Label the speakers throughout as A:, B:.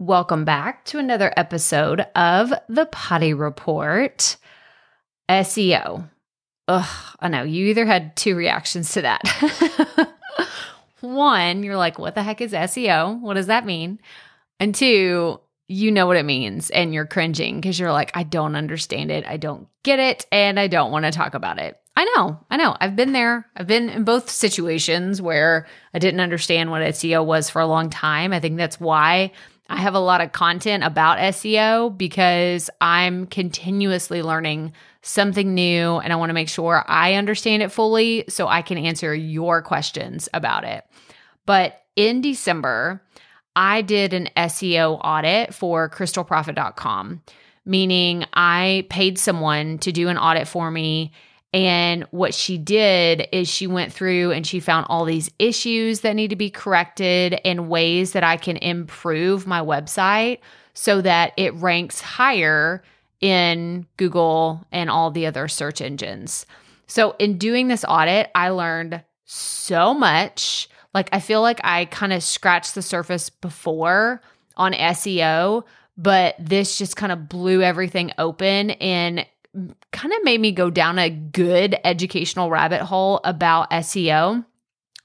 A: Welcome back to another episode of the Potty Report. SEO. Ugh, I know you either had two reactions to that. One, you're like, what the heck is SEO? What does that mean? And two, you know what it means and you're cringing because you're like, I don't understand it. I don't get it. And I don't want to talk about it. I know, I know. I've been there. I've been in both situations where I didn't understand what SEO was for a long time. I think that's why I have a lot of content about SEO because I'm continuously learning something new and I want to make sure I understand it fully so I can answer your questions about it. But in December, I did an SEO audit for crystalprofit.com, meaning I paid someone to do an audit for me and what she did is she went through and she found all these issues that need to be corrected and ways that I can improve my website so that it ranks higher in Google and all the other search engines. So, in doing this audit, I learned so much. Like, I feel like I kind of scratched the surface before on SEO, but this just kind of blew everything open and kind of made me go down a good educational rabbit hole about SEO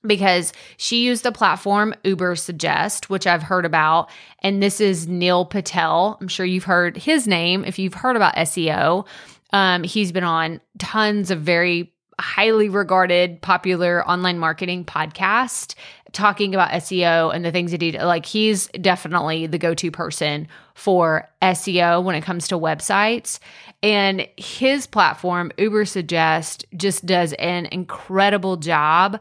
A: because she used the platform Ubersuggest, which I've heard about. And this is Neil Patel. I'm sure you've heard his name if you've heard about SEO. Um, he's been on tons of very highly regarded, popular online marketing podcast talking about SEO and the things that he like he's definitely the go-to person for SEO when it comes to websites. And his platform Ubersuggest just does an incredible job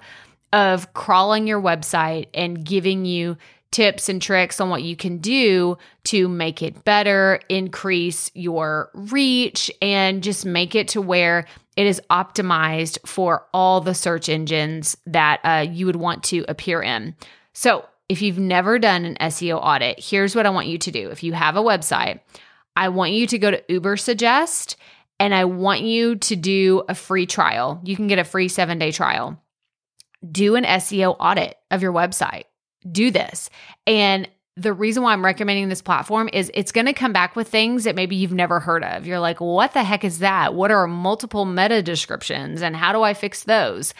A: of crawling your website and giving you tips and tricks on what you can do to make it better, increase your reach, and just make it to where it is optimized for all the search engines that uh, you would want to appear in. So, if you've never done an SEO audit, here's what I want you to do. If you have a website, I want you to go to Ubersuggest and I want you to do a free trial. You can get a free seven day trial. Do an SEO audit of your website. Do this. And the reason why I'm recommending this platform is it's going to come back with things that maybe you've never heard of. You're like, what the heck is that? What are multiple meta descriptions and how do I fix those?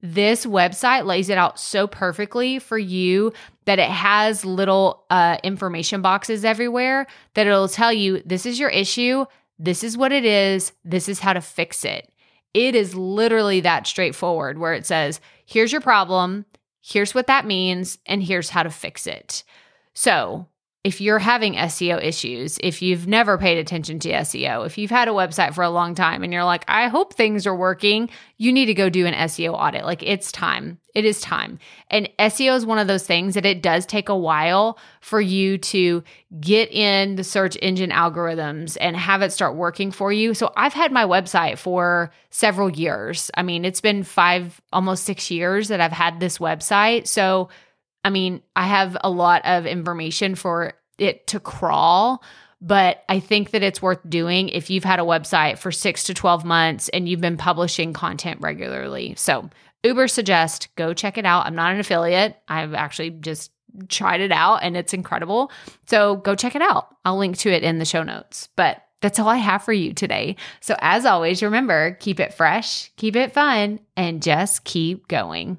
A: This website lays it out so perfectly for you that it has little uh, information boxes everywhere that it'll tell you this is your issue, this is what it is, this is how to fix it. It is literally that straightforward where it says, here's your problem, here's what that means, and here's how to fix it. So, if you're having SEO issues, if you've never paid attention to SEO, if you've had a website for a long time and you're like, I hope things are working, you need to go do an SEO audit. Like it's time. It is time. And SEO is one of those things that it does take a while for you to get in the search engine algorithms and have it start working for you. So I've had my website for several years. I mean, it's been five, almost six years that I've had this website. So I mean, I have a lot of information for it to crawl, but I think that it's worth doing if you've had a website for six to 12 months and you've been publishing content regularly. So, Ubersuggest, go check it out. I'm not an affiliate. I've actually just tried it out and it's incredible. So, go check it out. I'll link to it in the show notes. But that's all I have for you today. So, as always, remember keep it fresh, keep it fun, and just keep going.